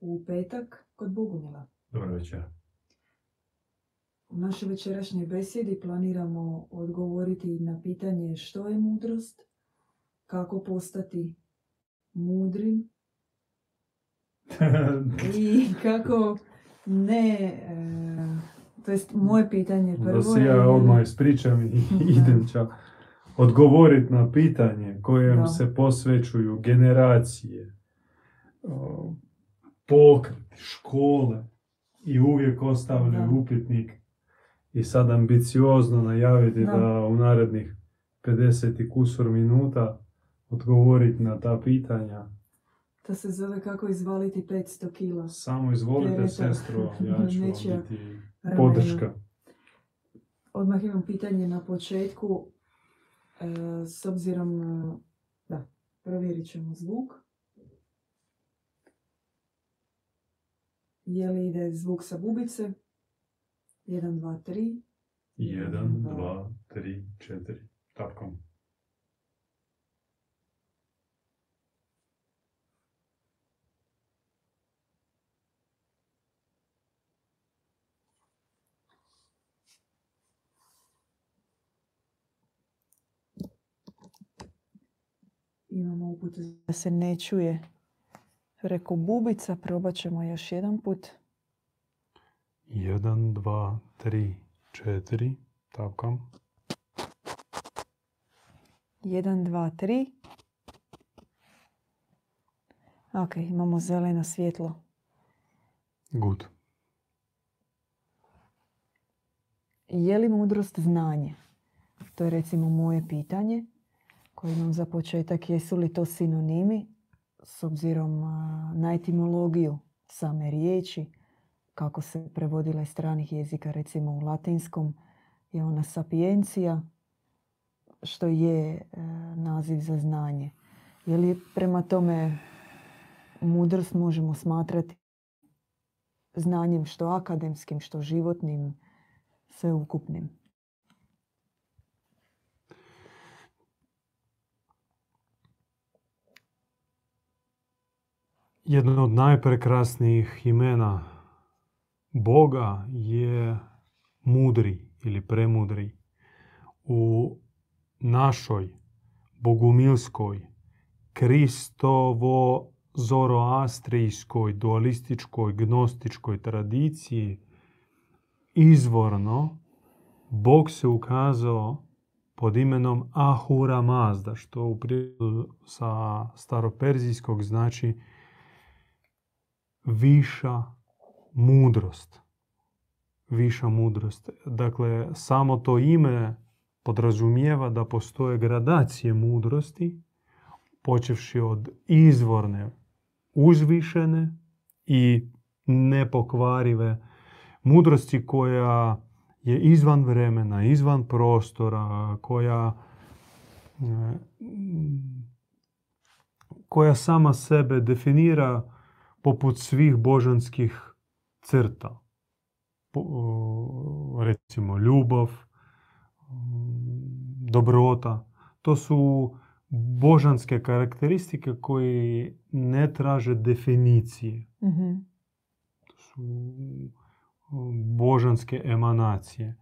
u petak kod Bogumila. Dobro večer. U našoj večerašnjoj besjedi planiramo odgovoriti na pitanje što je mudrost, kako postati mudrim i kako ne, e, to jest moje pitanje prvo Da se ja odmah ispričam i idem čak odgovoriti na pitanje kojem Da. se posvećuju generacije, o, pokreti, škole i uvijek ostavljaju upitnik i sad ambiciozno najaviti da, Da. u narednih 50 i kusur minuta odgovoriti na ta pitanja. To se zove kako izvaliti 500 kila. Samo izvolite, Tereta. sestro, ja ću vam biti podrška. Odmah imam pitanje na početku. E, s obzirom, e, da, provjerit ćemo zvuk. Je li ide zvuk sa bubice? 1, 2, 3. 1, 2, 3, 4. Tako. Imamo uput da se ne čuje. Reko bubica, probat ćemo još jedan put. 1, 2, 3, 4. Tapkam. 1, 2, 3. Ok, imamo zeleno svjetlo. Good. Je li mudrost znanje? To je recimo moje pitanje koje imam za početak. Jesu li to sinonimi s obzirom na etimologiju same riječi, kako se prevodila iz stranih jezika, recimo u latinskom je ona sapiencija, što je e, naziv za znanje. Je li prema tome mudrost možemo smatrati znanjem što akademskim, što životnim, sveukupnim? Jedno od najprekrasnijih imena Boga je mudri ili premudri. U našoj bogumilskoj, kristovo zoroastrijskoj, dualističkoj, gnostičkoj tradiciji izvorno Bog se ukazao pod imenom Ahura Mazda, što u prijevodu sa staroperzijskog znači viša mudrost. Viša mudrost. Dakle, samo to ime podrazumijeva da postoje gradacije mudrosti, počevši od izvorne, uzvišene i nepokvarive mudrosti koja je izvan vremena, izvan prostora, koja e, koja sama sebe definira poput svih božanskih crta. Recimo ljubav, mm, dobrota. To su božanske karakteristike koji ne traže definicije. Mhm. To su božanske emanacije.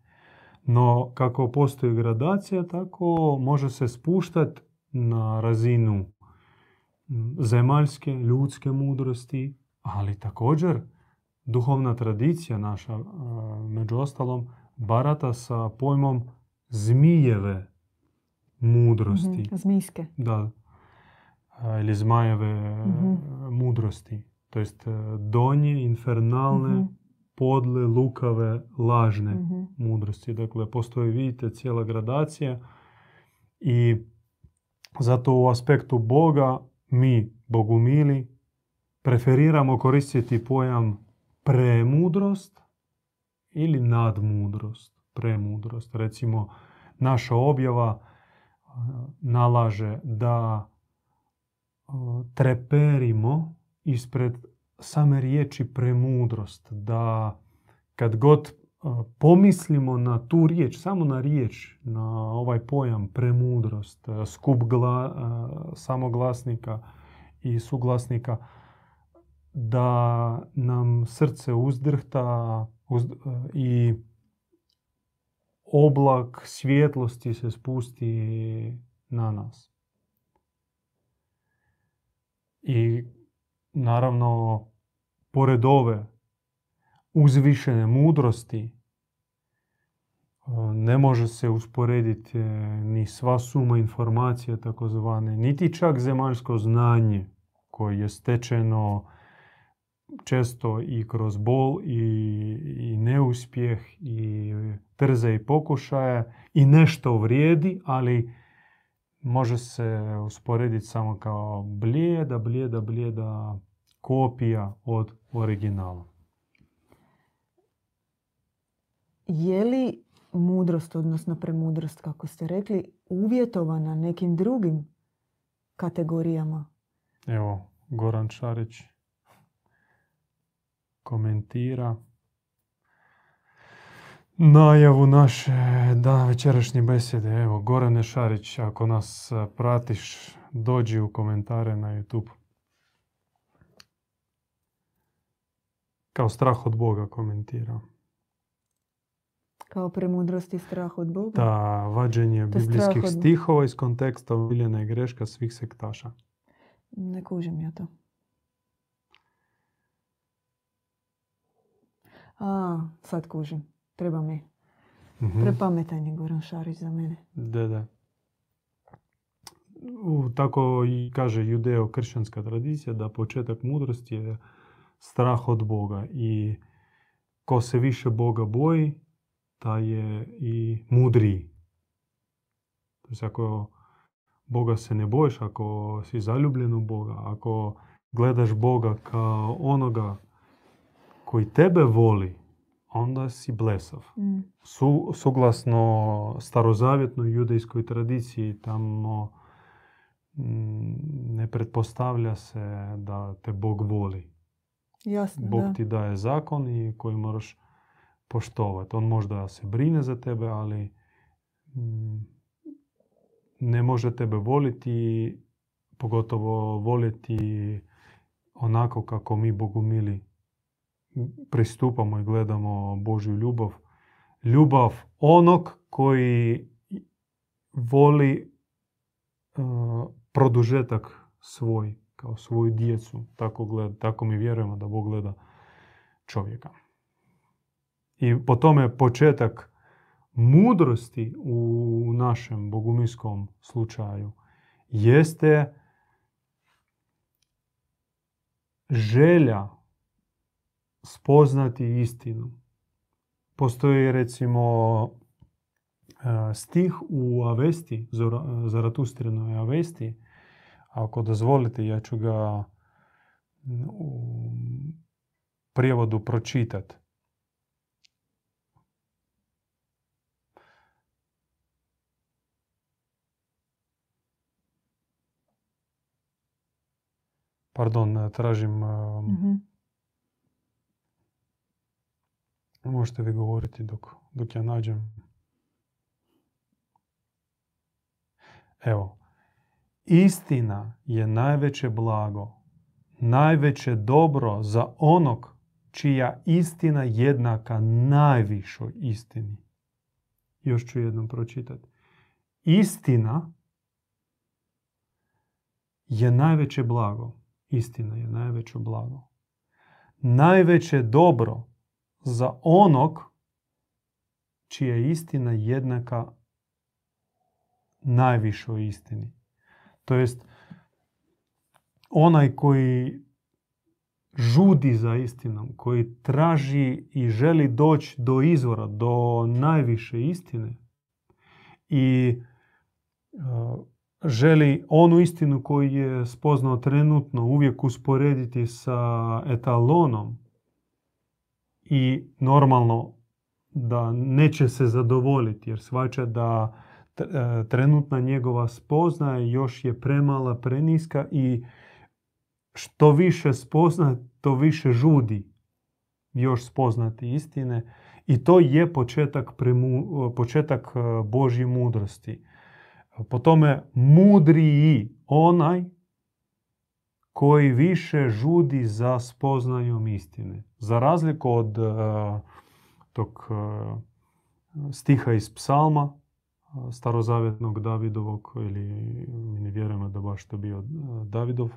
No, kako postoji gradacija, tako može se spuštati na razinu zemaljske, ljudske mudrosti, ali također duhovna tradicija naša, a, među ostalom, barata sa pojmom zmijeve mudrosti. Mhm, Zmijske. Da. A, Ili zmajeve Mhm. e, mudrosti. To jest e, donje, infernalne, Mhm. podle, lukave, lažne Mhm. mudrosti. Dakle, postoji, vidite, cijela gradacija i zato u aspektu Boga mi, bogumili, preferiramo koristiti pojam premudrost ili nadmudrost. Premudrost. Recimo, naša objava nalaže da treperimo ispred same riječi premudrost, da kad god pomislimo na tu riječ, samo na riječ, na ovaj pojam premudrost, a, skup gla, a, samoglasnika i suglasnika, da nam srce uzdrhta i oblak svjetlosti se spusti na nas. I naravno, pored ove uzvišene mudrosti, ne može se usporediti ni sva suma informacija takozvane, niti čak zemaljsko znanje koje je stečeno često i kroz bol i, i neuspjeh i trze i pokušaje i nešto vrijedi, ali može se usporediti samo kao blijeda, blijeda, blijeda kopija od originala. Je li mudrost, odnosno premudrost, kako ste rekli, uvjetovana nekim drugim kategorijama? Evo, Goran Čarić komentira najavu naše da, večerašnje besede. Evo, Gorane Šarić, ako nas pratiš, dođi u komentare na YouTube. Kao strah od Boga komentira. Kao premudrost i strah od Boga? Da, vađenje biblijskih stihova iz konteksta umiljena je greška svih sektaša. Ne kužim ja to. A, sad kužim. Treba mi. Mm-hmm. Prepametan je Goran Šarić za mene. Da, da. U, tako i kaže judeo-kršćanska tradicija da početak mudrosti je strah od Boga i ko se više Boga boji, taj je i mudriji. To ako Boga se ne bojiš, ako si zaljubljen u Boga, ako gledaš Boga kao onoga koji tebe voli, onda si blesav. Mm. Su, suglasno starozavjetnoj judejskoj tradiciji tamo mm, ne pretpostavlja se da te Bog voli. Jasne, Bog ti daje zakon i koji moraš poštovati. On možda se brine za tebe, ali mm, ne može tebe voliti, pogotovo voliti onako kako mi Bogu mili pristupamo i gledamo Božju ljubav. Ljubav onog koji voli uh, produžetak svoj, kao svoju djecu. Tako, gleda, tako mi vjerujemo da Bog gleda čovjeka. I po tome početak mudrosti u našem bogumiskom slučaju jeste želja spoznati istinu. Postoji recimo e, stih u Avesti, Zaratustrinoj Avesti. Ako dozvolite, ja ću ga u prijevodu pročitati. Pardon, tražim mm Možete vi govoriti dok, dok ja nađem. Evo. Istina je najveće blago, najveće dobro za onog čija istina jednaka najvišoj istini. Još ću jednom pročitati. Istina je najveće blago. Istina je najveće blago. Najveće dobro za onog čija je istina jednaka najvišoj istini. To jest, onaj koji žudi za istinom, koji traži i želi doći do izvora, do najviše istine i uh, želi onu istinu koju je spoznao trenutno uvijek usporediti sa etalonom i normalno da neće se zadovoljiti jer svača da e, trenutna njegova spoznaja još je premala, preniska i što više spozna, to više žudi još spoznati istine. I to je početak, premu, početak e, Božje mudrosti. Po tome mudriji onaj koji više žudi za spoznajom istine. Za razliku od uh, tog uh, stiha iz psalma, uh, starozavjetnog Davidovog, ili mi ne vjerujemo da baš to bio Davidov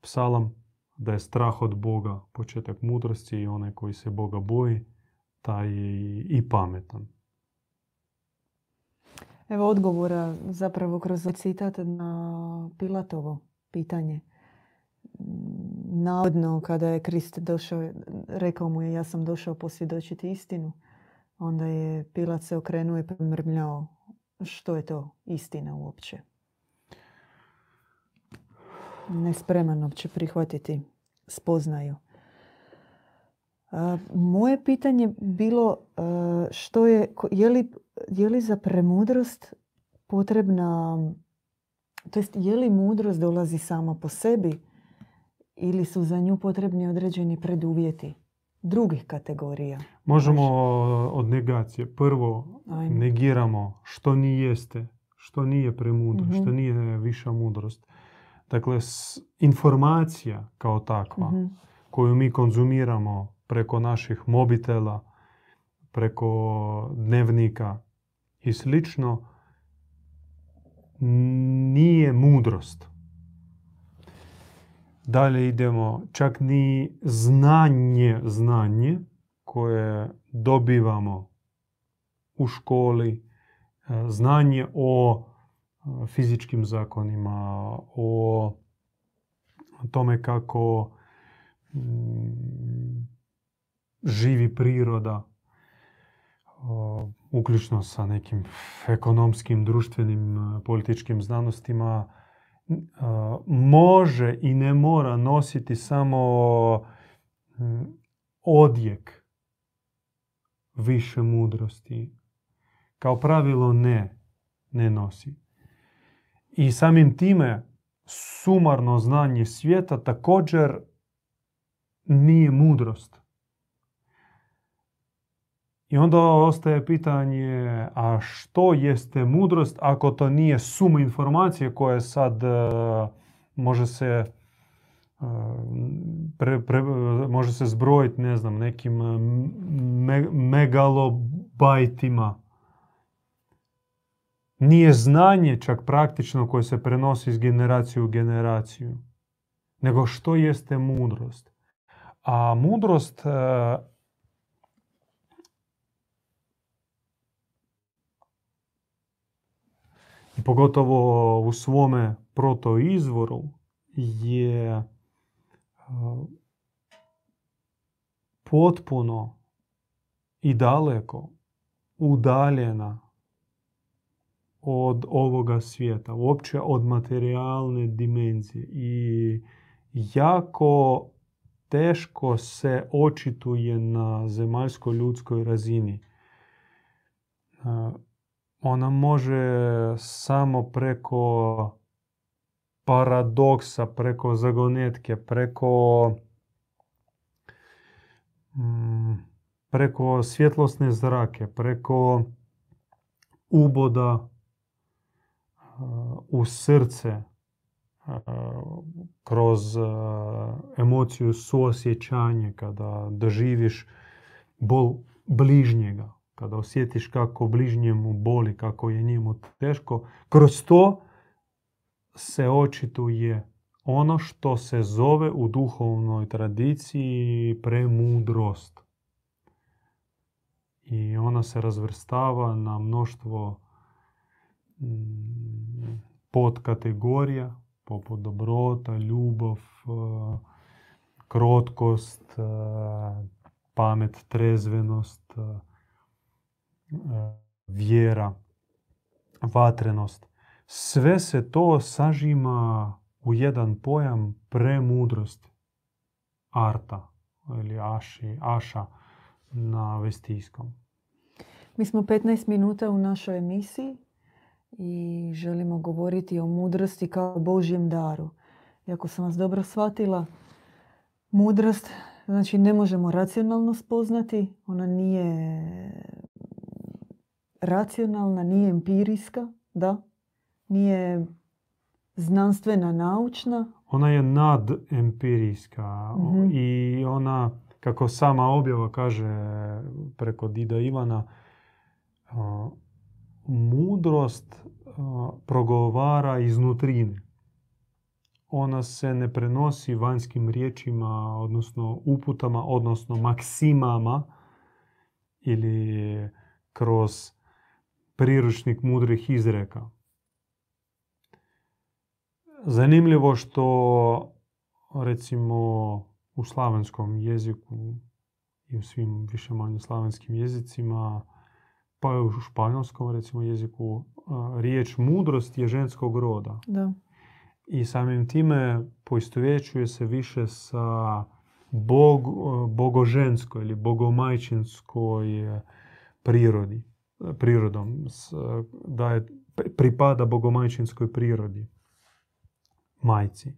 psalam, da je strah od Boga početak mudrosti i onaj koji se Boga boji, taj je i pametan. Evo odgovora zapravo kroz citat na Pilatovo pitanje. Navodno kada je Krist došao, rekao mu je ja sam došao posvjedočiti istinu, onda je Pilat se okrenuo i pomrmljao što je to istina uopće. Nespreman uopće prihvatiti spoznaju. Moje pitanje bilo što je, je li, je li za premudrost potrebna, to jest je li mudrost dolazi sama po sebi ili su za nju potrebni određeni preduvjeti drugih kategorija? Možemo od negacije. Prvo negiramo što ni jeste, što nije premudro, što mhm. nije viša mudrost. Dakle, informacija kao takva mhm. koju mi konzumiramo preko naših mobitela, preko dnevnika i slično, nije mudrost. Dalje idemo, čak ni znanje, znanje koje dobivamo u školi, znanje o fizičkim zakonima, o tome kako mm, živi priroda, uključno sa nekim ekonomskim, društvenim, političkim znanostima, može i ne mora nositi samo odjek više mudrosti. Kao pravilo ne, ne nosi. I samim time sumarno znanje svijeta također nije mudrost. I onda ostaje pitanje, a što jeste mudrost ako to nije suma informacije koje sad uh, može se uh, pre, pre, može se zbrojiti, ne znam, nekim me, megalobajtima. Nije znanje čak praktično koje se prenosi iz generacije u generaciju. Nego što jeste mudrost. A mudrost pogotovo u svome protoizvoru je potpuno i daleko udaljena od ovoga svijeta, uopće od materijalne dimenzije. I jako teško se očituje na zemaljskoj ljudskoj razini ona može samo preko paradoksa, preko zagonetke, preko mm, preko svjetlosne zrake, preko uboda u srce kroz emociju suosjećanja kada doživiš bol bližnjega kada osjetiš kako bližnjemu boli, kako je njemu teško, kroz to se očituje ono što se zove u duhovnoj tradiciji premudrost. I ona se razvrstava na mnoštvo mm, podkategorija, poput dobrota, ljubav, eh, krotkost, eh, pamet, trezvenost, eh, vjera, vatrenost. Sve se to sažima u jedan pojam premudrost arta ili aši, aša na vestijskom. Mi smo 15 minuta u našoj emisiji i želimo govoriti o mudrosti kao Božjem daru. I ako sam vas dobro shvatila, mudrost znači ne možemo racionalno spoznati, ona nije racionalna, nije empirijska, da, nije znanstvena, naučna, ona je nadempirijska Mhm. i ona, kako sama objava kaže preko Dida Ivana, mudrost progovara iznutrine. Ona se ne prenosi vanjskim riječima, odnosno uputama, odnosno maksimama ili kroz priručnik mudrih izreka. Zanimljivo što recimo u slavenskom jeziku i u svim više manje slavenskim jezicima, pa i u španjolskom recimo jeziku, a, riječ mudrost je ženskog roda. Da. I samim time poistovjećuje se više sa bog, bogoženskoj ili bogomajčinskoj eh, prirodi, prirodom, da je pri- pripada bogomajčinskoj prirodi, majci.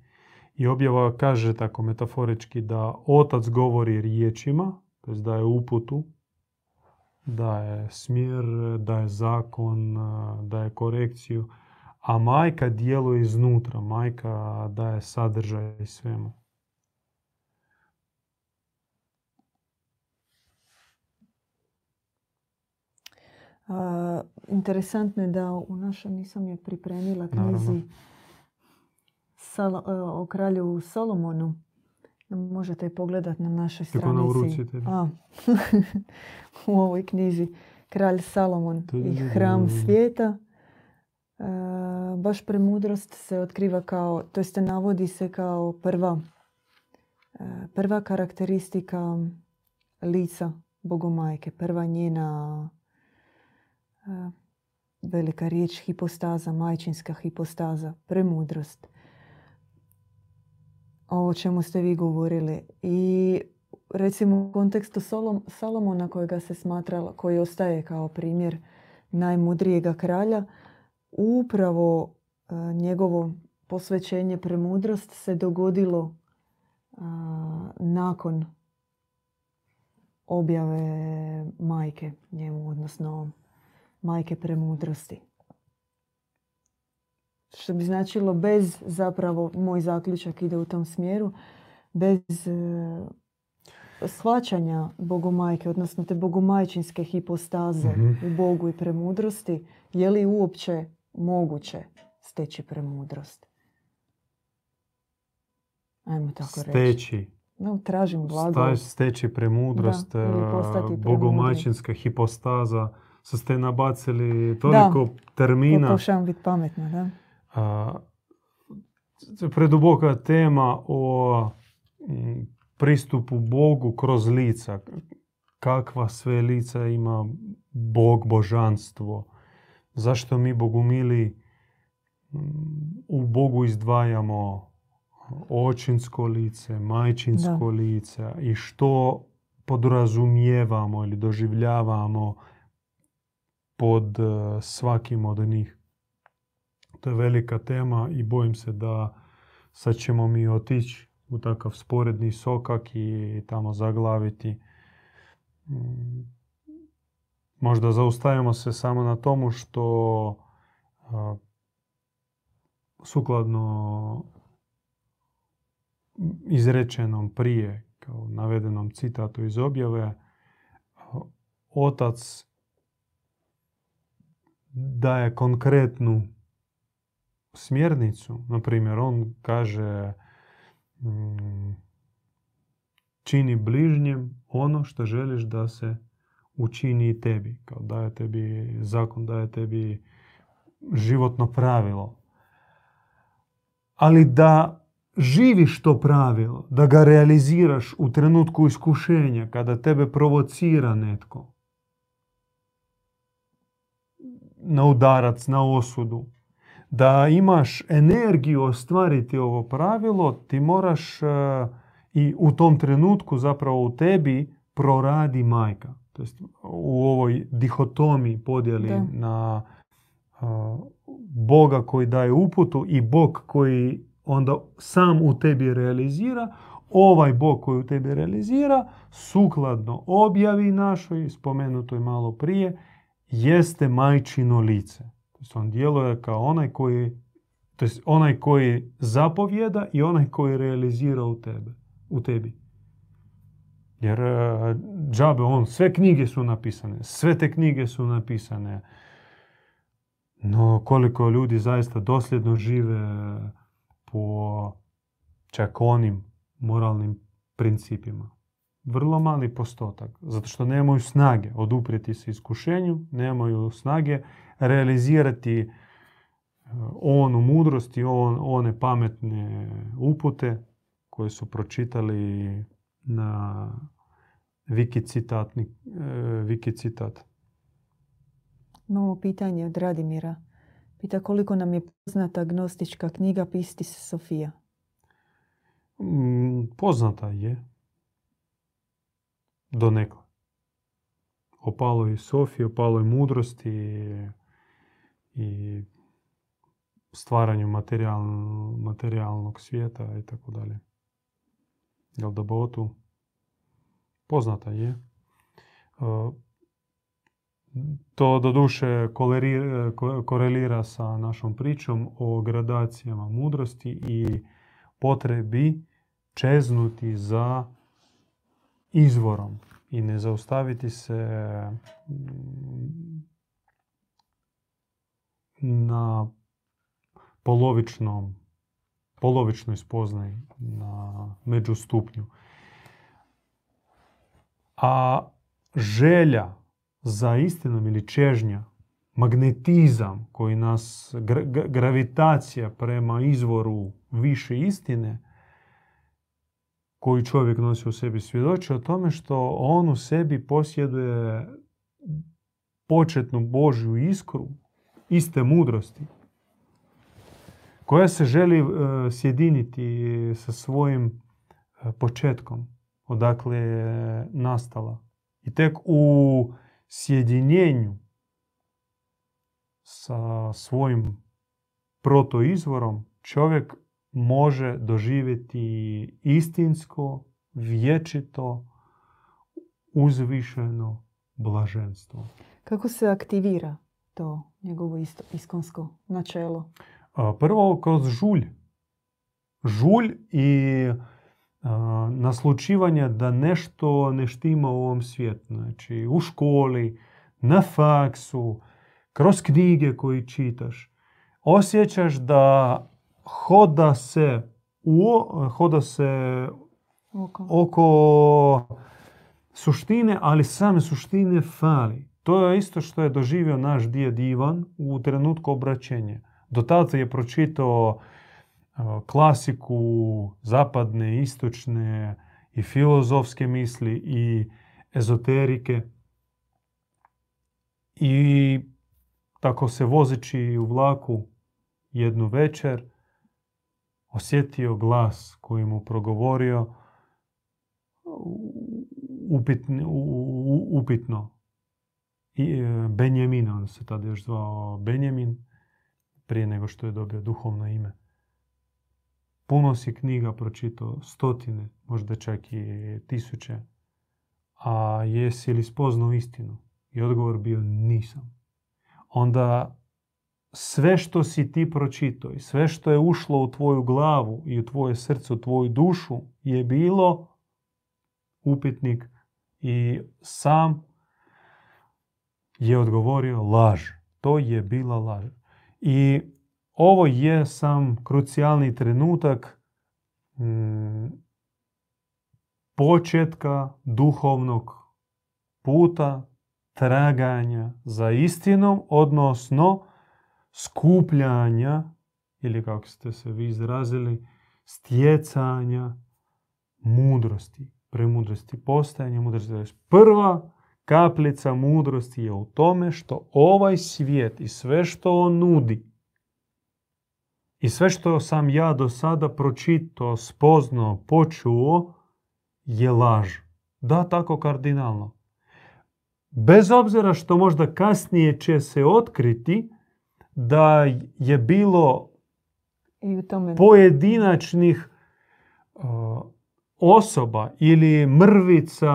I objava kaže tako metaforički da otac govori riječima, to jest daje uputu, daje smjer, daje zakon, daje korekciju, a majka djeluje iznutra, majka daje sadržaj svemu. A, interesantno je da u našem, nisam je pripremila knjizi Salo- e, o kralju Solomonu. Možete je pogledati na našoj stranici. A, u ovoj knjizi Kralj Salomon i hram svijeta. E, baš premudrost se otkriva kao, to jest navodi se kao prva, e, prva karakteristika lica Bogomajke. Prva njena velika riječ hipostaza, majčinska hipostaza, premudrost. Ovo čemu ste vi govorili. I recimo u kontekstu Solom, Salomona kojega se smatralo, koji ostaje kao primjer najmudrijega kralja, upravo e, njegovo posvećenje premudrost se dogodilo a, nakon objave majke njemu, odnosno majke premudrosti. Što bi značilo bez, zapravo, moj zaključak ide u tom smjeru, bez e, shvaćanja bogomajke, odnosno te bogomajčinske hipostaze Mhm. u Bogu i premudrosti, je li uopće moguće steći premudrost? Ajmo tako reći. Steći, No, tražim blago. steći premudrost, Da, premudri. bogomajčinska hipostaza, sa ste nabacili toliko termina. Pokušavam biti pametna, da? A, preduboka tema o mm, pristupu Bogu kroz lica. Kakva sve lica ima Bog, božanstvo. Zašto mi bogumili mm, u Bogu izdvajamo očinsko lice, majčinsko lice i što podrazumijevamo ili doživljavamo pod eh, svakim od njih. To je velika tema i bojim se da sad ćemo mi otići u takav sporedni sokak i tamo zaglaviti. Mm, Možda zaustavimo se samo na tomu što a, sukladno izrečenom prije, kao navedenom citatu iz objave, a, otac daje konkretnu smjernicu. Na primjer, on kaže mm, čini bližnjem ono što želiš da se učini tebi. Kao daje tebi zakon, daje tebi životno pravilo. Ali da živiš to pravilo, da ga realiziraš u trenutku iskušenja, kada tebe provocira netko, na udarac, na osudu, da imaš energiju ostvariti ovo pravilo, ti moraš e, i u tom trenutku zapravo u tebi proradi majka. To jest u ovoj dihotomiji podjeli Da. na e, Boga koji daje uputu i Bog koji onda sam u tebi realizira, ovaj Bog koji u tebi realizira, sukladno objavi našoj, spomenutoj malo prije, jeste majčino lice. Jest on djeluje kao onaj koji To je onaj koji zapovjeda i onaj koji realizira u, tebe, u tebi. Jer e, džabe, on, sve knjige su napisane, sve te knjige su napisane. No koliko ljudi zaista dosljedno žive po čak onim moralnim principima. Vrlo mali postotak, zato što nemaju snage oduprijeti se iskušenju, nemaju snage realizirati e, onu mudrost i on, one pametne upute koje su pročitali na citatni, e, citat. Imamo pitanje od Radimira. Pita koliko nam je poznata gnostička knjiga Pistis Sofija. Mm, poznata je. Donekle. O paloj Sofiji, o paloj mudrosti i stvaranju materijalnog svijeta i tako dalje. Jel da botu? Poznata je. E, to doduše korelira sa našom pričom o gradacijama mudrosti i potrebi čeznuti za izvorom i ne zaustaviti se mm, na polovičnom, polovičnoj spoznaji, na međustupnju. A želja za istinom ili čežnja, magnetizam koji nas, gravitacija prema izvoru više istine, koji čovjek nosi u sebi svjedoči o tome što on u sebi posjeduje početnu Božju iskru, iste mudrosti, koja se želi e, sjediniti sa svojim e, početkom, odakle je nastala. I tek u sjedinjenju sa svojim protoizvorom čovjek može doživjeti istinsko, vječito, uzvišeno blaženstvo. Kako se aktivira to njegovo iskonsko načelo? Prvo kroz žulj. Žulj i naslučivanje da nešto ne štima u ovom svijetu. Znači, u školi, na faksu, kroz knjige koji čitaš. Osjećaš da hoda se, u, hoda se oko. oko suštine, ali same suštine fali. To je isto što je doživio naš djed Ivan u trenutku obraćenja. Do tada je pročitao klasiku zapadne, istočne i filozofske misli i ezoterike. I tako se vozeći u vlaku jednu večer, osjetio glas koji mu progovorio upitno, upitno. I e, Benjamin, on se tada još zvao Benjamin, prije nego što je dobio duhovno ime. Puno si knjiga pročitao, stotine, možda čak i tisuće. A jesi li spoznao istinu? I odgovor bio nisam. Onda sve što si ti pročitao i sve što je ušlo u tvoju glavu i u tvoje srce, u tvoju dušu je bilo upitnik i sam je odgovorio laž. To je bila laž. I ovo je sam krucijalni trenutak mm, početka duhovnog puta traganja za istinom, odnosno skupljanja, ili kako ste se vi izrazili, stjecanja mudrosti, premudrosti, postajanja mudrosti. Prva kaplica mudrosti je u tome što ovaj svijet i sve što on nudi i sve što sam ja do sada pročitao, spoznao, počuo, je laž. Da, tako kardinalno. Bez obzira što možda kasnije će se otkriti da je bilo I tome... pojedinačnih osoba ili mrvica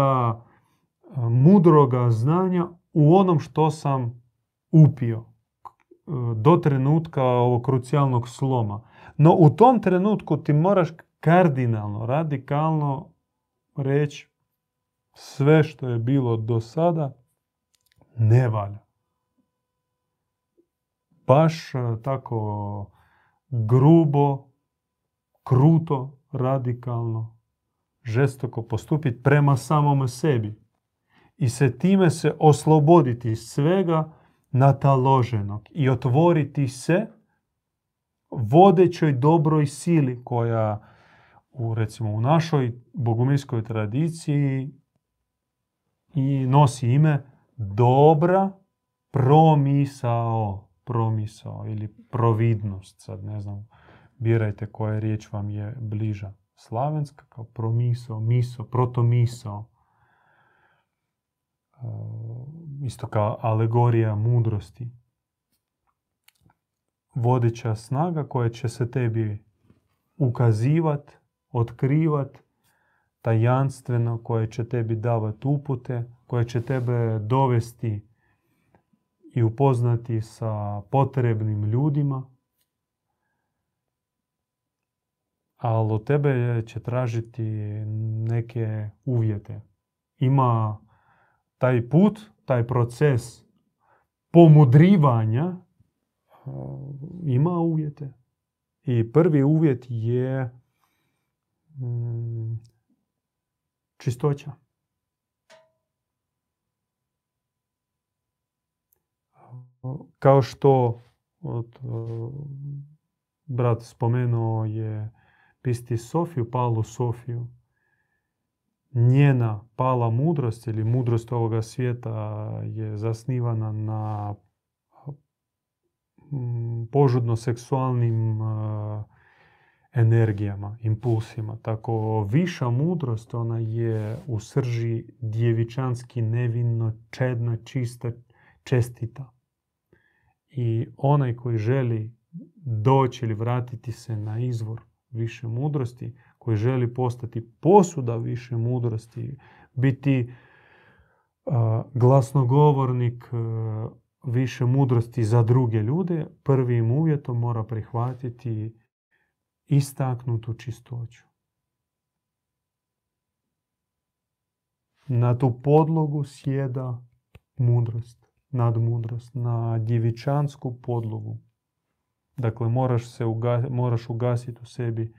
mudroga znanja u onom što sam upio do trenutka ovog krucijalnog sloma. No u tom trenutku ti moraš kardinalno, radikalno reći sve što je bilo do sada ne valja. Baš e, tako grubo, kruto, radikalno, žestoko postupiti prema samome sebi i se time se osloboditi svega nataloženog i otvoriti se vodećoj dobroj sili koja u recimo u našoj bogumilskoj tradiciji i nosi ime dobra promisao, promisao ili providnost, sad ne znam, birajte koja riječ vam je bliža. Slavenska kao promisao, miso, protomisao. E, isto kao alegorija mudrosti. Vodeća snaga koja će se tebi ukazivat, otkrivat, tajanstveno, koje će tebi davati upute, koje će tebe dovesti i upoznati sa potrebnim ljudima, ali od tebe će tražiti neke uvjete. Ima taj put, taj proces pomudrivanja, ima uvjete. I prvi uvjet je mm, čistoća. Kao što od, brat spomenuo je pisti Sofiju, Palu Sofiju, njena pala mudrost ili mudrost ovoga svijeta je zasnivana na požudno seksualnim energijama, impulsima. Tako viša mudrost, ona je u srži djevičanski nevinno, čedna, čista, čestita. I onaj koji želi doći ili vratiti se na izvor više mudrosti, koji želi postati posuda više mudrosti, biti glasnogovornik više mudrosti za druge ljude, prvim uvjetom mora prihvatiti istaknutu čistoću. Na tu podlogu sjeda mudrost, nadmudrost, na djevičansku podlogu. Dakle, moraš, se moraš ugasiti u sebi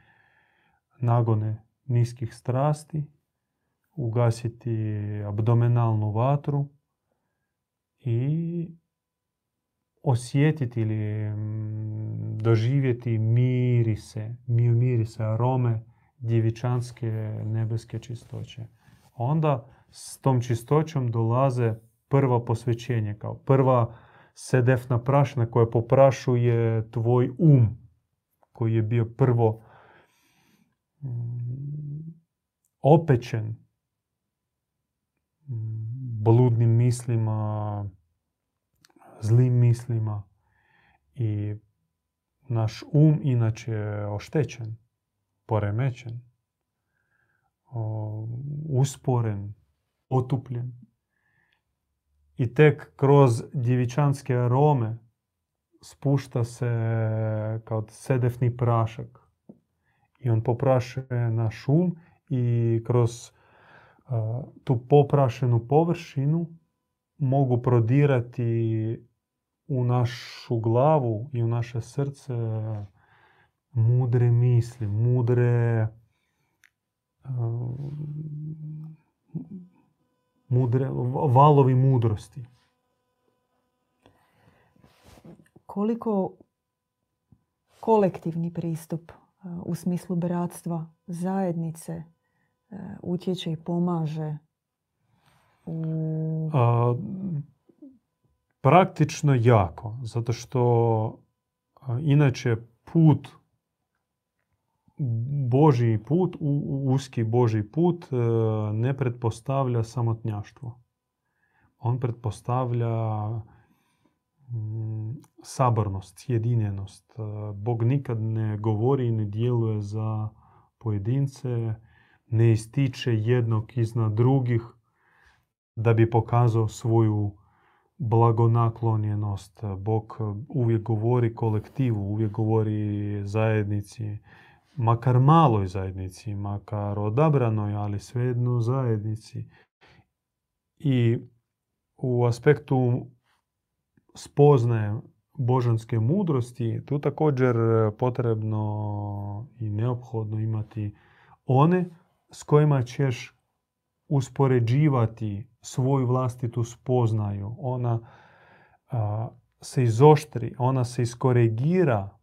nagone niskih strasti, ugasiti abdomenalnu vatru i osjetiti ili mm, doživjeti mirise, mirise, arome djevičanske nebeske čistoće. Onda s tom čistoćom dolaze prva posvećenje, kao prva sedefna prašna koja poprašuje tvoj um, koji je bio prvo mm, opečen mm, bludnim mislima, zlim mislima i naš um inače je oštećen, poremećen, usporen, otupljen. I tek kroz djevičanske arome spušta se kao sedefni prašak. I on poprašuje naš um i kroz tu poprašenu površinu mogu prodirati u našu glavu i u naše srce mudre misli, mudre mudre, valovi mudrosti. Koliko kolektivni pristup u smislu bratstva, zajednice utječe i pomaže a, praktično jako, zato što inače put Božji put, uski Božji put e, ne pretpostavlja samotnjaštvo. On pretpostavlja mm, sabornost, sjedinjenost. E, Bog nikad ne govori i ne djeluje za pojedince, ne ističe jednog iznad drugih, da bi pokazao svoju blagonaklonjenost. Bog uvijek govori kolektivu, uvijek govori zajednici, makar maloj zajednici, makar odabranoj, ali svejedno zajednici. I u aspektu spoznaje božanske mudrosti, tu također potrebno i neophodno imati one s kojima ćeš uspoređivati svoju vlastitu spoznaju. Ona se izoštri, ona se iskoregira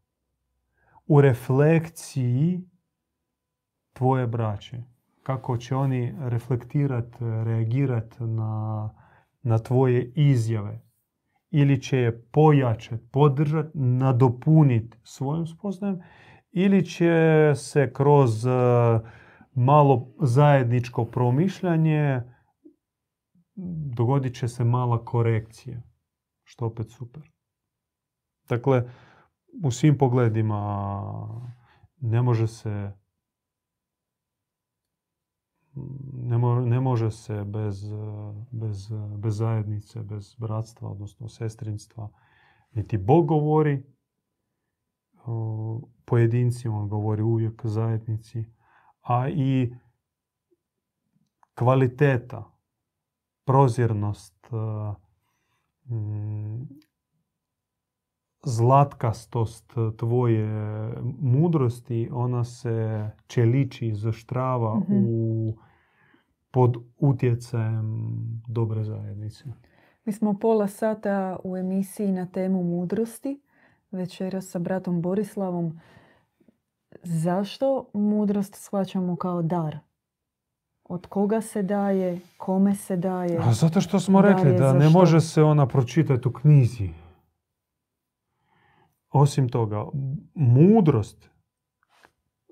u reflekciji tvoje braće. Kako će oni reflektirati, reagirati na, na tvoje izjave. Ili će je pojačati, podržati, nadopuniti svojom spoznajom. Ili će se kroz malo zajedničko promišljanje dogodit će se mala korekcija. Što opet super. Dakle, u svim pogledima ne može se ne, može se bez, bez, bez zajednice, bez bratstva, odnosno sestrinstva. Niti Bog govori pojedinci, on govori uvijek zajednici, a i kvaliteta, prozirnost, zlatkastost tvoje mudrosti, ona se čeliči, izoštrava mm u, pod utjecajem dobre zajednice. Mi smo pola sata u emisiji na temu mudrosti. Večeras sa bratom Borislavom. Zašto mudrost shvaćamo kao dar? Od koga se daje? Kome se daje? A zato što smo rekli da ne može se ona pročitati u knjizi. Osim toga, mudrost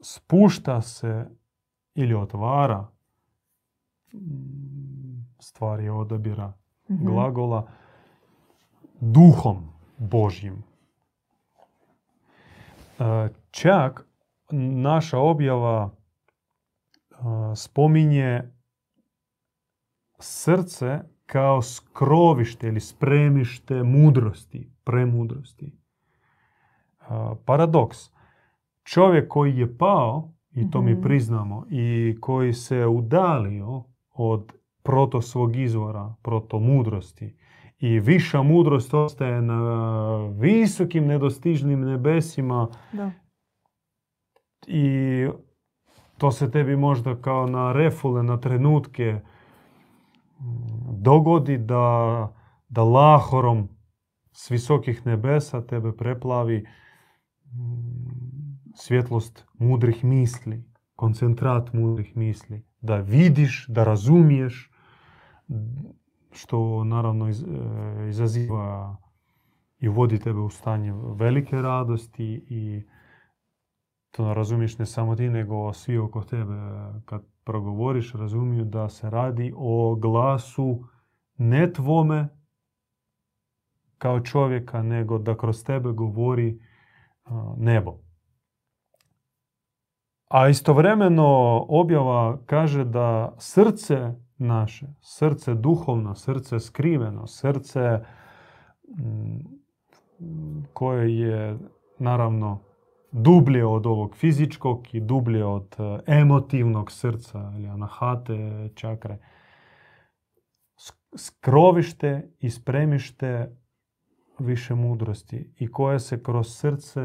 spušta se ili otvara stvari odabira mhm. glagola duhom Božjim. E, čak naša objava e, spominje srce kao skrovište ili spremište mudrosti, premudrosti paradoks. Čovjek koji je pao, i to mi mhm. priznamo, i koji se udalio od proto svog izvora, proto mudrosti, i viša mudrost ostaje na visokim nedostižnim nebesima da. i to se tebi možda kao na refule, na trenutke dogodi da, da lahorom s visokih nebesa tebe preplavi svjetlost mudrih misli, koncentrat mudrih misli, da vidiš, da razumiješ, što naravno e, izaziva i vodi tebe u stanje velike radosti i to razumiješ ne samo ti, nego svi oko tebe. Kad progovoriš, razumiju da se radi o glasu ne tvome kao čovjeka, nego da kroz tebe govori nebo. A istovremeno objava kaže da srce naše, srce duhovno, srce skriveno, srce mm, koje je naravno dublje od ovog fizičkog i dublje od e, emotivnog srca ili anahate čakre. Skrovište i spremište više mudrosti i koja se kroz srce,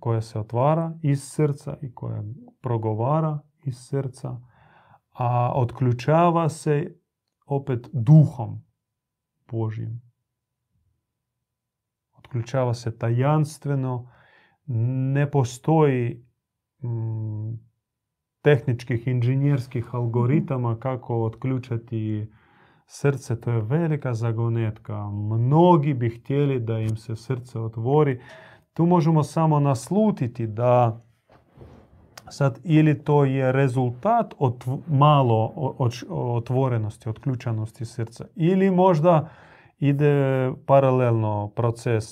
koja se otvara iz srca i koja progovara iz srca, a otključava se opet duhom Božjim. Otključava se tajanstveno, ne postoji mm, tehničkih inženjerskih algoritama kako otključati srce, to je velika zagonetka. Mnogi bi htjeli da im se srce otvori. Tu možemo samo naslutiti da sad ili to je rezultat od malo otvorenosti, otključanosti srca ili možda ide paralelno proces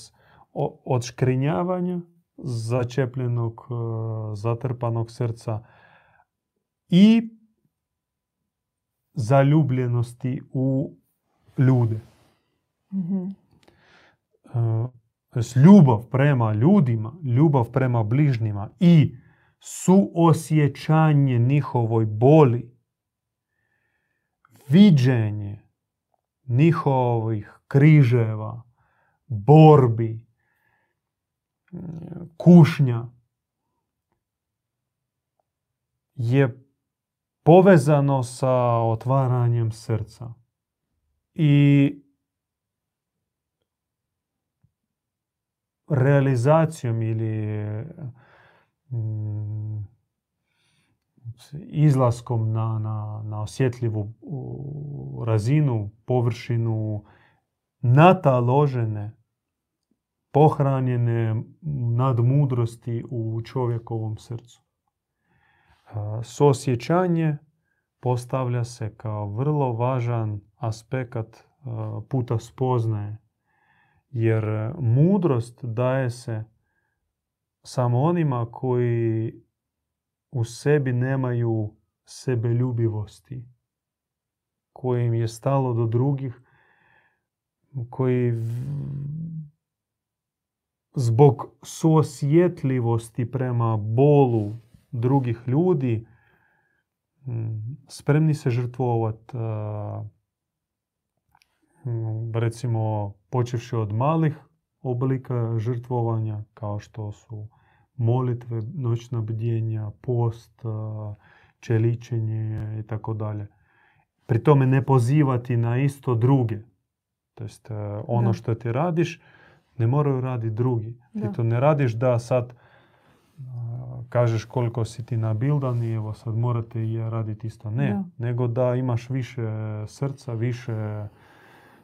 odškrinjavanja začepljenog, e, zatrpanog srca i zaljubljenosti u ljude. Mhm. E, s ljubav prema ljudima, ljubav prema bližnjima i suosjećanje njihovoj boli, viđenje njihovih križeva, borbi, kušnja je povezano sa otvaranjem srca. I realizacijom ili mm, izlaskom na, na, na osjetljivu razinu, površinu nataložene, pohranjene nadmudrosti u čovjekovom srcu. Sosjećanje postavlja se kao vrlo važan aspekt puta spoznaje. Jer mudrost daje se samo onima koji u sebi nemaju sebeljubivosti, kojim je stalo do drugih, koji zbog suosjetljivosti prema bolu drugih ljudi spremni se žrtvovati recimo počevši od malih oblika žrtvovanja kao što su molitve, noćna bdjenja, post, čeličenje i tako dalje. Pri tome ne pozivati na isto druge. To jest ono što ti radiš ne moraju raditi drugi. Ti to ne radiš da sad kažeš koliko si ti nabildan i evo sad morate i raditi isto. Ne, nego da imaš više srca, više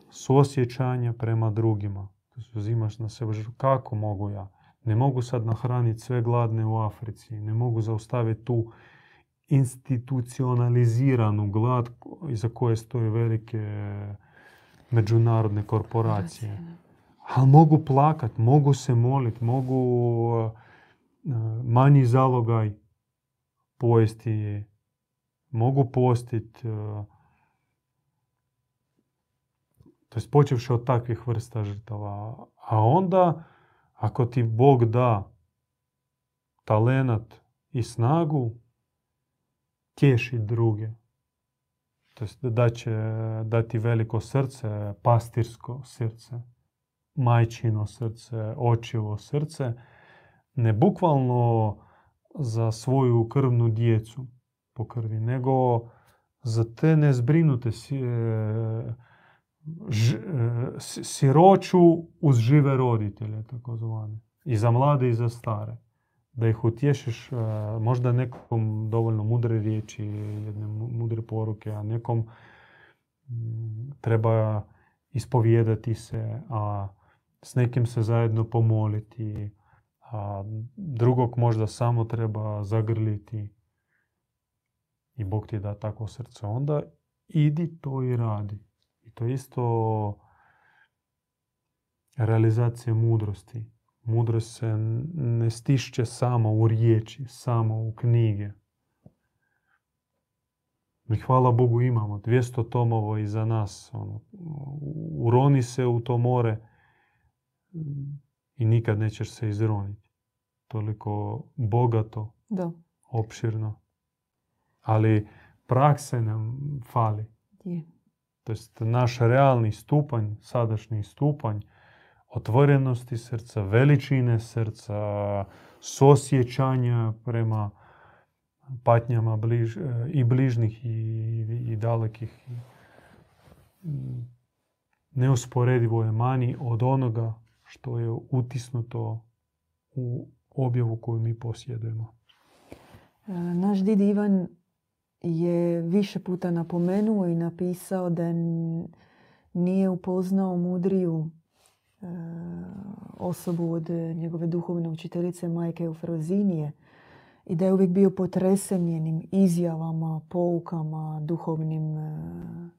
suosjećanja prema drugima. Uzimaš na sebe, kako mogu ja? Ne mogu sad nahraniti sve gladne u Africi. Ne mogu zaustaviti tu institucionaliziranu glad iza koje stoje velike međunarodne korporacije. Ali mogu plakat, mogu se moliti, mogu manji zalogaj pojesti, mogu postiti. To je počevši od takvih vrsta žrtava. A onda, ako ti Bog da talenat i snagu, tješi druge. To jest da će dati veliko srce, pastirsko srce, majčino srce, očivo srce, ne bukvalno za svoju krvnu djecu po krvi, nego za te nezbrinute siroću uz žive roditelje, takozvane. I za mlade i za stare. Da ih utješiš, možda nekom dovoljno mudre riječi, jedne mudre poruke, a nekom treba ispovijedati se, a s nekim se zajedno pomoliti, a drugog možda samo treba zagrliti i Bog ti da takvo srce. Onda idi to i radi. I to isto realizacija mudrosti. Mudrost se ne stišće samo u riječi, samo u knjige. Mi hvala Bogu imamo 200 tomova iza nas. Ono, uroni se u to more i nikad nećeš se izroniti. Toliko bogato, da. opširno. Ali prakse nam fali. Je. To jest naš realni stupanj, sadašnji stupanj otvorenosti srca, veličine srca, sosjećanja prema patnjama bliž, i bližnih i, i dalekih. Neusporedivo je manji od onoga što je utisnuto u objavu koju mi posjedujemo. Naš did Ivan je više puta napomenuo i napisao da nije upoznao mudriju e, osobu od njegove duhovne učiteljice majke Eufrozinije i da je uvijek bio potresen njenim izjavama, poukama, duhovnim e,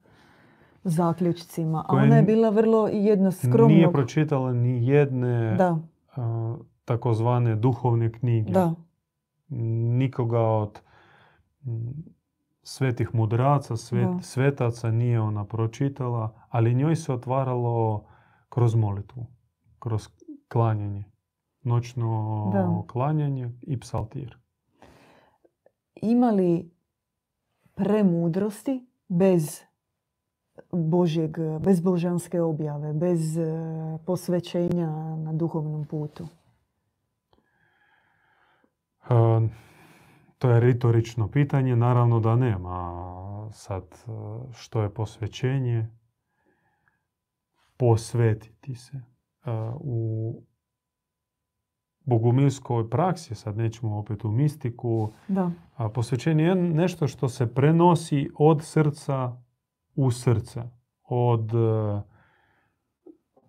zaključcima. A ona je bila vrlo jedno skromno... Nije pročitala ni jedne da. takozvane duhovne knjige. Da. Nikoga od svetih mudraca, svet, svetaca nije ona pročitala, ali njoj se otvaralo kroz molitvu, kroz klanjanje. Noćno Da. klanjanje i psaltir. Ima li premudrosti bez Božjeg, bez božanske objave, bez e, posvećenja na duhovnom putu? E, To je retorično pitanje, naravno da nema. Sad, e, što je posvećenje? Posvetiti se. U bogumilskoj praksi, sad nećemo opet u mistiku, Da. a posvećenje je nešto što se prenosi od srca u srce. Od e,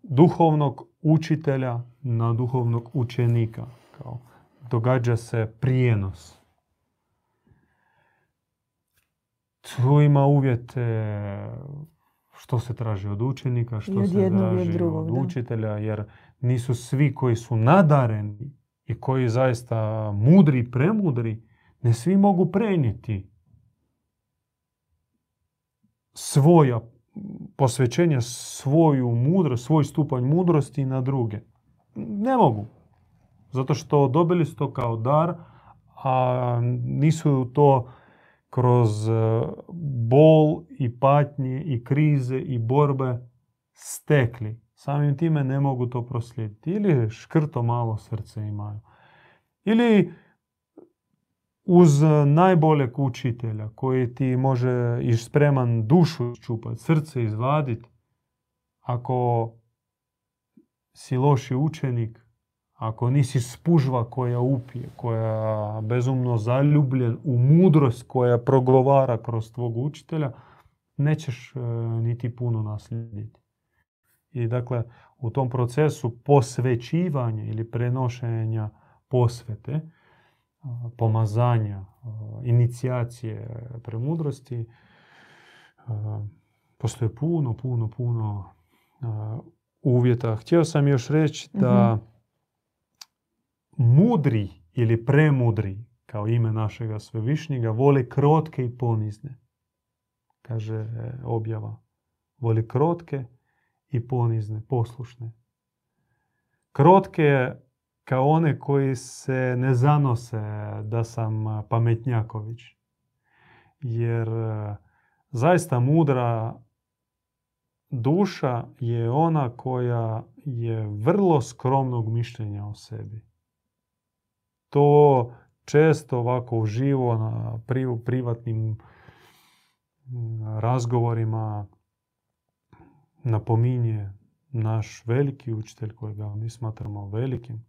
duhovnog učitelja na duhovnog učenika. Kao, događa se prijenos. Tu ima uvjete što se traži od učenika, što od se traži drugog, od učitelja, jer nisu svi koji su nadareni i koji zaista mudri premudri, ne svi mogu prenijeti svoja posvećenja, svoju mudrost, svoj stupanj mudrosti na druge. Ne mogu. Zato što dobili su to kao dar, a nisu to kroz e, bol i patnje i krize i borbe stekli. Samim time ne mogu to proslijediti. Ili škrto malo srce imaju. Ili uz najboljeg učitelja koji ti može i spreman dušu čupati, srce izvaditi, ako si loši učenik, ako nisi spužva koja upije, koja bezumno zaljubljen u mudrost koja progovara kroz tvog učitelja, nećeš e, niti puno naslijediti. I dakle, u tom procesu posvećivanja ili prenošenja posvete, pomazanja, inicijacije premudrosti, postoje puno, puno, puno uvjeta. Htio sam još reći da mudri ili premudri, kao ime našega svevišnjega, vole krotke i ponizne. Kaže e, objava. Voli krotke i ponizne, poslušne. Krotke kao one koji se ne zanose da sam pametnjaković. Jer zaista mudra duša je ona koja je vrlo skromnog mišljenja o sebi. To često ovako uživo na pri- privatnim razgovorima napominje naš veliki učitelj kojega mi smatramo velikim,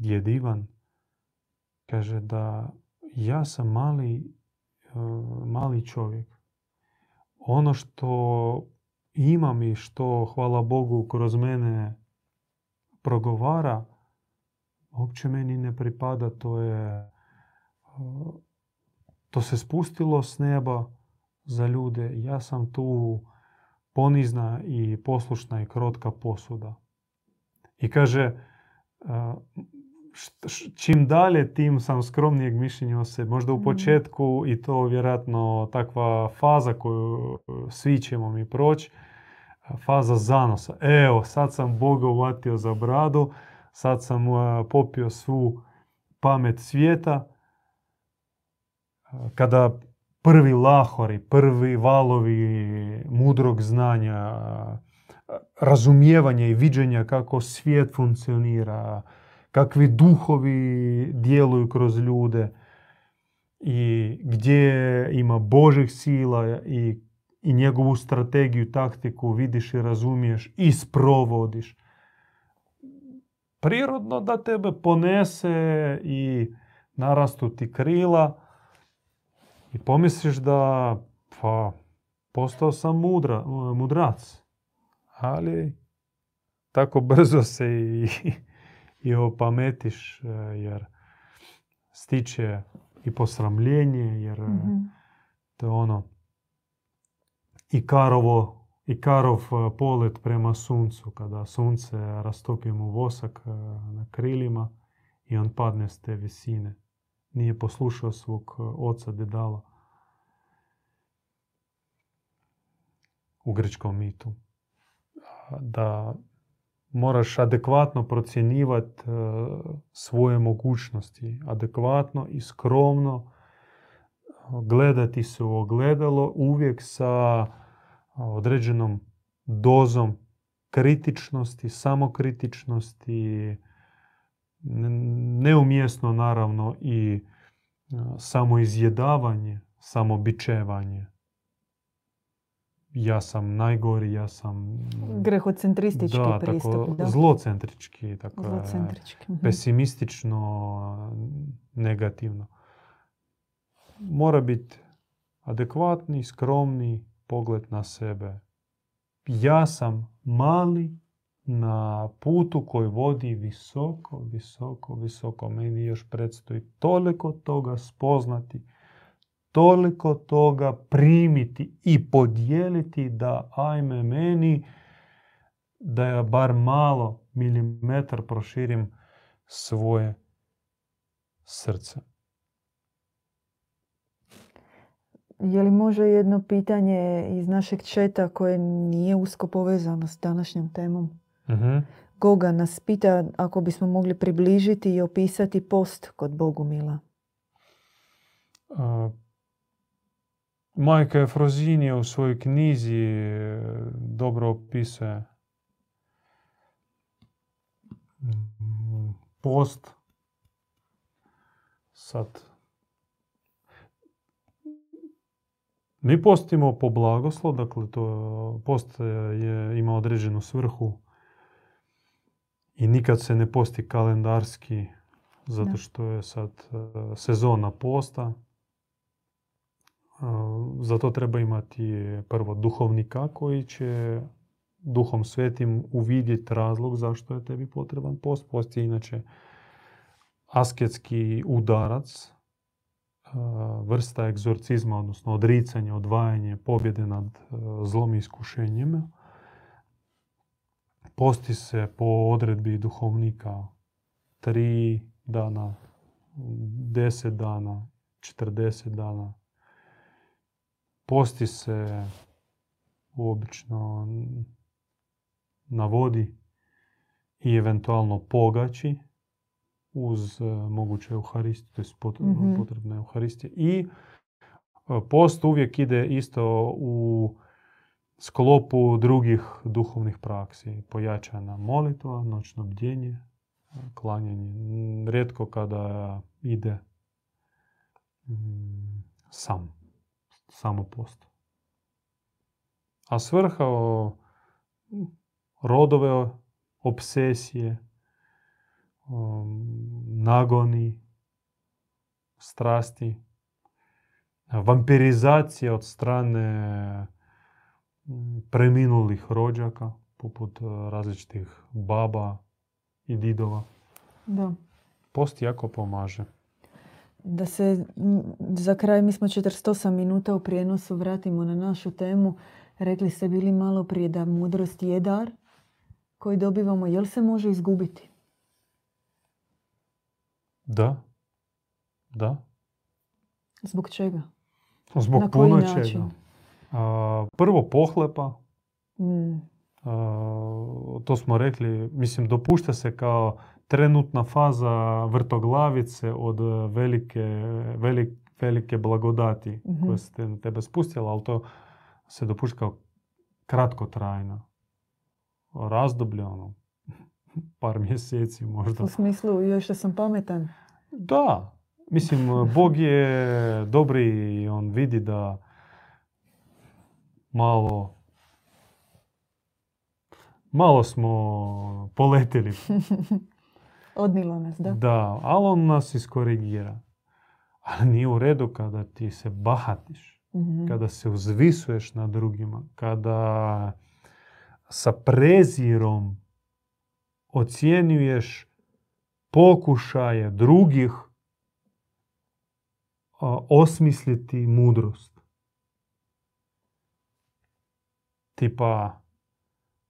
Djed Ivan, kaže da ja sam mali, e, mali čovjek. Ono što imam i što, hvala Bogu, kroz mene progovara, uopće meni ne pripada, to je e, to se spustilo s neba za ljude. Ja sam tu ponizna i poslušna i krotka posuda. I kaže, e, š- čim dalje, tim sam skromnijeg mišljenja o sebi. Možda u Mhm. početku i to vjerojatno takva faza koju e, svi ćemo mi proći, faza zanosa. Evo, sad sam Boga uvatio za bradu, sad sam e, popio svu pamet svijeta. E, Kada prvi lahori, prvi valovi mudrog znanja, e, razumijevanja i viđenja kako svijet funkcionira, kakvi duhovi djeluju kroz ljude i gdje ima Božih sila i, i njegovu strategiju, taktiku vidiš i razumiješ i sprovodiš. Prirodno da tebe ponese i narastu ti krila i pomisliš da pa postao sam mudra, mudrac. Ali tako brzo se i, i opametiš e, jer stiče i posramljenje jer Mhm. to je ono i karovo i karov e, polet prema suncu kada sunce rastopi mu vosak na krilima i on padne s te visine. Nije poslušao svog oca Dedala u grčkom mitu. da moraš adekvatno procjenjivati svoje mogućnosti. Adekvatno i skromno gledati se u ogledalo uvijek sa određenom dozom kritičnosti, samokritičnosti, neumjesno naravno i samoizjedavanje, samobičevanje. Ja sam najgori, ja sam... Grehocentristički da, pristup. Tako, da, zlocentrički. Tako Zlocentrički. mhm. pesimistično, negativno. Mora biti adekvatni, skromni pogled na sebe. Ja sam mali na putu koji vodi visoko, visoko, visoko. Meni još predstoji toliko toga spoznati, toliko toga primiti i podijeliti da ajme meni da ja bar malo milimetar proširim svoje srce. Je li može jedno pitanje iz našeg četa koje nije usko povezano s današnjom temom? Mhm. Goga nas pita ako bismo mogli približiti i opisati post kod Bogumila. A, Majka Efrozinija u svojoj knjizi dobro opisuje post. Sad. Mi postimo po blagoslov, dakle to post je, ima određenu svrhu i nikad se ne posti kalendarski zato što je sad sezona posta. E, Zato treba imati prvo duhovnika koji će duhom svetim uvidjeti razlog zašto je tebi potreban post. Post je inače asketski udarac, vrsta egzorcizma, odnosno odricanje, odvajanje, pobjede nad zlom i iskušenjima. Posti se po odredbi duhovnika tri dana, deset dana, 40 dana. Posti se obično na vodi i eventualno pogači uz e, moguće euharistiju, to je Mhm. potrebna euharistija. I e, post uvijek ide isto u sklopu drugih duhovnih praksi. Pojačana molitva, noćno bdjenje, klanjanje. Rijetko kada ide sam, samo post. A svrha o, rodove obsesije, um, nagoni, strasti, vampirizacija od strane mm, preminulih rođaka, poput uh, različitih baba i didova. Da. Post jako pomaže. Da se za kraj, mi smo 48 minuta u prijenosu, vratimo na našu temu. Rekli ste bili malo prije da mudrost je dar koji dobivamo. Jel se može izgubiti? Da, da. Zbog čega? Zbog Na puno čega. A, prvo pohlepa, Mm, a, to smo rekli, mislim dopušta se kao trenutna faza vrtoglavice od velike, velik- velike blagodati Mhm. koja se te- na tebe spustila, ali to se dopušta kao kratkotrajno razdoblje, ono, par mjeseci možda. u smislu, još da sam pametan. Da, mislim, Bog je dobri i on vidi da malo malo smo poletili. Odnilo nas, da? Da, ali on nas iskorigira. Ali nije u redu kada ti se bahatiš, Mhm. kada se uzvisuješ na drugima, kada sa prezirom ocjenjuješ pokušaje drugih a, osmisliti mudrost. Tipa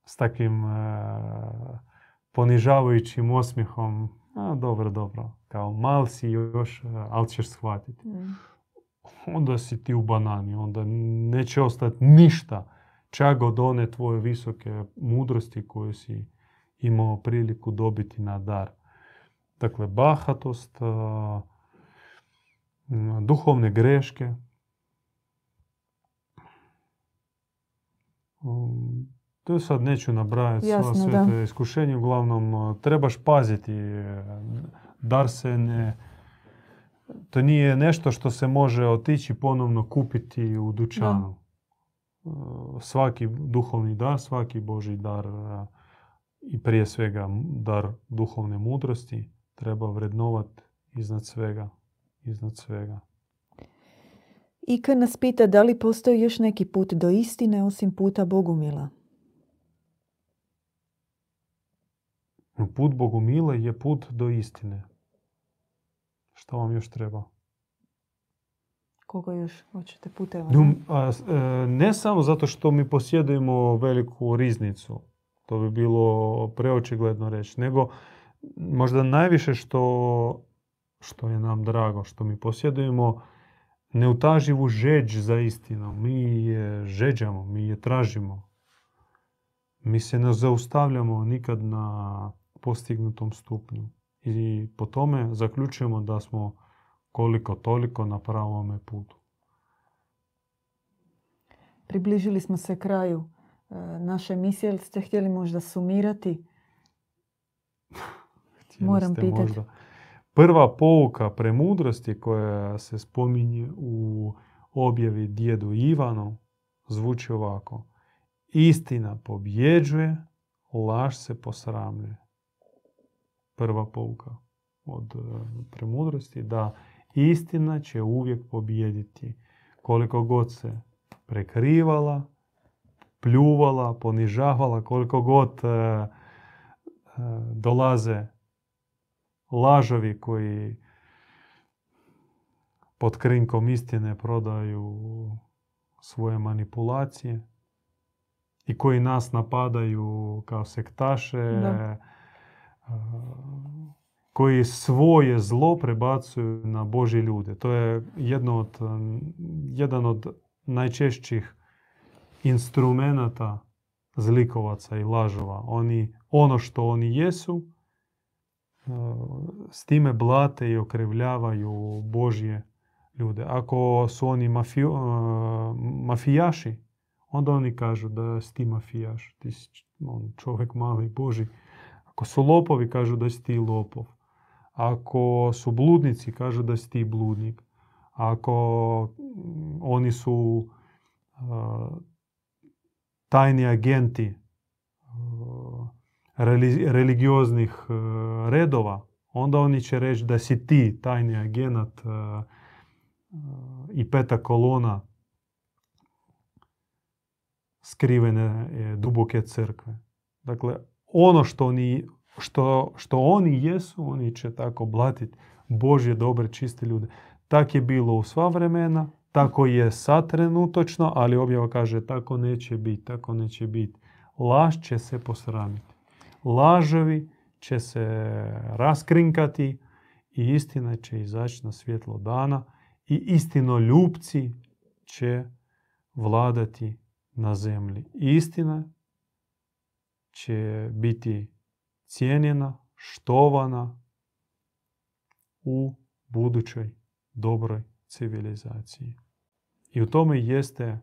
s takvim e, ponižavajućim osmijehom, a dobro, dobro, kao mal si još, e, ali ćeš shvatiti. Mm. Onda si ti u banani, onda neće ostati ništa. čak od one tvoje visoke mudrosti koju si imao priliku dobiti na dar. Dakle, bahatost, duhovne greške, to sad neću nabrajati sva sve te iskušenje. Uglavnom, trebaš paziti. Dar se ne... To nije nešto što se može otići ponovno kupiti u dućanu. Svaki duhovni dar, svaki Boži dar i prije svega dar duhovne mudrosti treba vrednovati iznad svega. Iznad svega. I kad nas pita da li postoji još neki put do istine osim puta Bogumila. Put Bogumila je put do istine. Što vam još treba? Koga još hoćete puteva? E, ne samo zato što mi posjedujemo veliku riznicu. To bi bilo preočigledno reći. Nego možda najviše što, što je nam drago, što mi posjedujemo neutaživu žeđ za istinom. Mi je žeđamo, mi je tražimo. Mi se ne zaustavljamo nikad na postignutom stupnju. I po tome zaključujemo da smo koliko toliko na pravome putu. Približili smo se kraju e, naše emisije. Ste htjeli možda sumirati? Moram pitati. Prva pouka premudrosti koja se spominje u objavi djedu Ivanu zvuči ovako. Istina pobjeđuje, laž se posramljuje. Prva pouka od e, premudrosti da istina će uvijek pobjediti. Koliko god se prekrivala, pljuvala, ponižavala, koliko god e, e, dolaze lažovi koji pod krinkom istine prodaju svoje manipulacije i koji nas napadaju kao sektaše, koji svoje zlo prebacuju na Božje ljude. To je jedno od, jedan od najčešćih instrumenata zlikovaca i lažova. Oni, ono što oni jesu, s time blate i okrivljavaju Božje ljude. Ako su oni mafijaši, onda oni kažu da si ti mafijaš, ti si čovjek mali Boži. Ako su lopovi, kažu da si ti lopov. Ako su bludnici, kažu da si ti bludnik. Ako mm, oni su tajni agenti religioznih e, redova, onda oni će reći da si ti tajni agenat e, e, i peta kolona skrivene duboke crkve. Dakle, ono što oni, što, što oni jesu, oni će tako blatiti Božje, dobre, čiste ljude. Tak je bilo u sva vremena, tako je sad trenutočno, ali objava kaže tako neće biti, tako neće biti. Laž će se posramiti laževi će se raskrinkati i istina će izaći na svjetlo dana i istinoljupci će vladati na zemlji. Istina će biti cijenjena, štovana u budućoj dobroj civilizaciji. I u tome jeste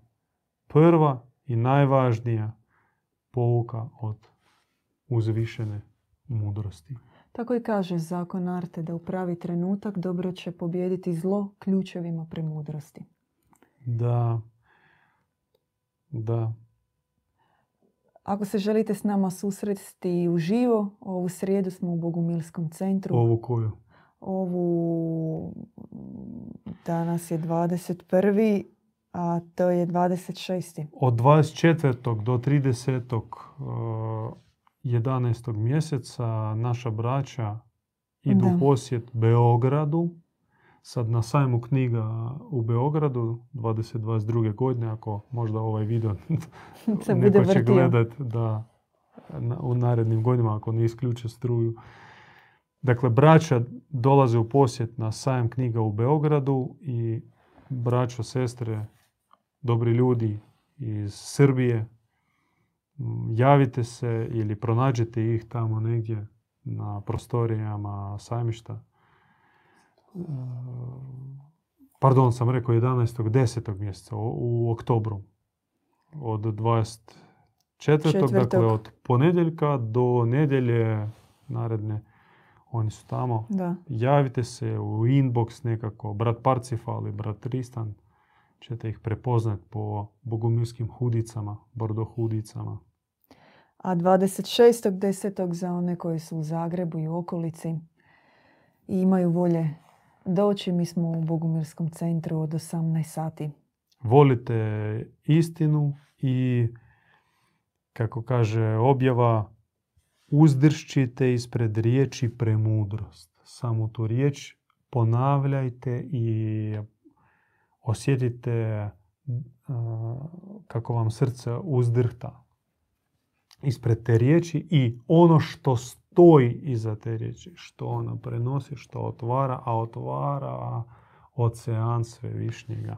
prva i najvažnija pouka od uzvišene mudrosti. Tako i kaže zakon Arte da u pravi trenutak dobro će pobijediti zlo ključevima premudrosti. Da. Da. Ako se želite s nama susresti uživo, ovu srijedu smo u Bogumilskom centru. Ovu koju? Ovu danas je 21. a to je 26. Od 24. do 30. 11. mjeseca naša braća idu u posjet Beogradu. Sad na sajmu knjiga u Beogradu 2022. godine, ako možda ovaj video Se neko će gledat da, u narednim godinama ako ne isključe struju. Dakle, braća dolaze u posjet na sajam knjiga u Beogradu i braćo, sestre, dobri ljudi iz Srbije, Javite se ili pronađite ih tamo negdje na prostorijama sajmišta. E, Pardon, sam rekao 11. 10. mjeseca u, oktobru. Od 24. Četvrtog. dakle od ponedjeljka do nedjelje naredne. Oni su tamo. Da. Javite se u inbox nekako, brat Parcifal i brat Tristan. Ćete ih prepoznat po bogumirskim hudicama, bordo hudicama. A 26.10. za one koji su u Zagrebu i u okolici i imaju volje doći, mi smo u Bogumirskom centru od 18 sati. Volite istinu i, kako kaže objava, uzdršćite ispred riječi premudrost. Samo tu riječ ponavljajte i osjetite kako vam srce uzdrhta ispred te riječi i ono što stoji iza te riječi, što ona prenosi, što otvara, a otvara ocean svevišnjega.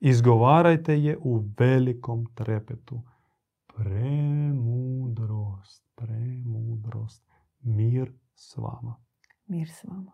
Izgovarajte je u velikom trepetu. Premudrost, premudrost, mir s vama. Mir s vama.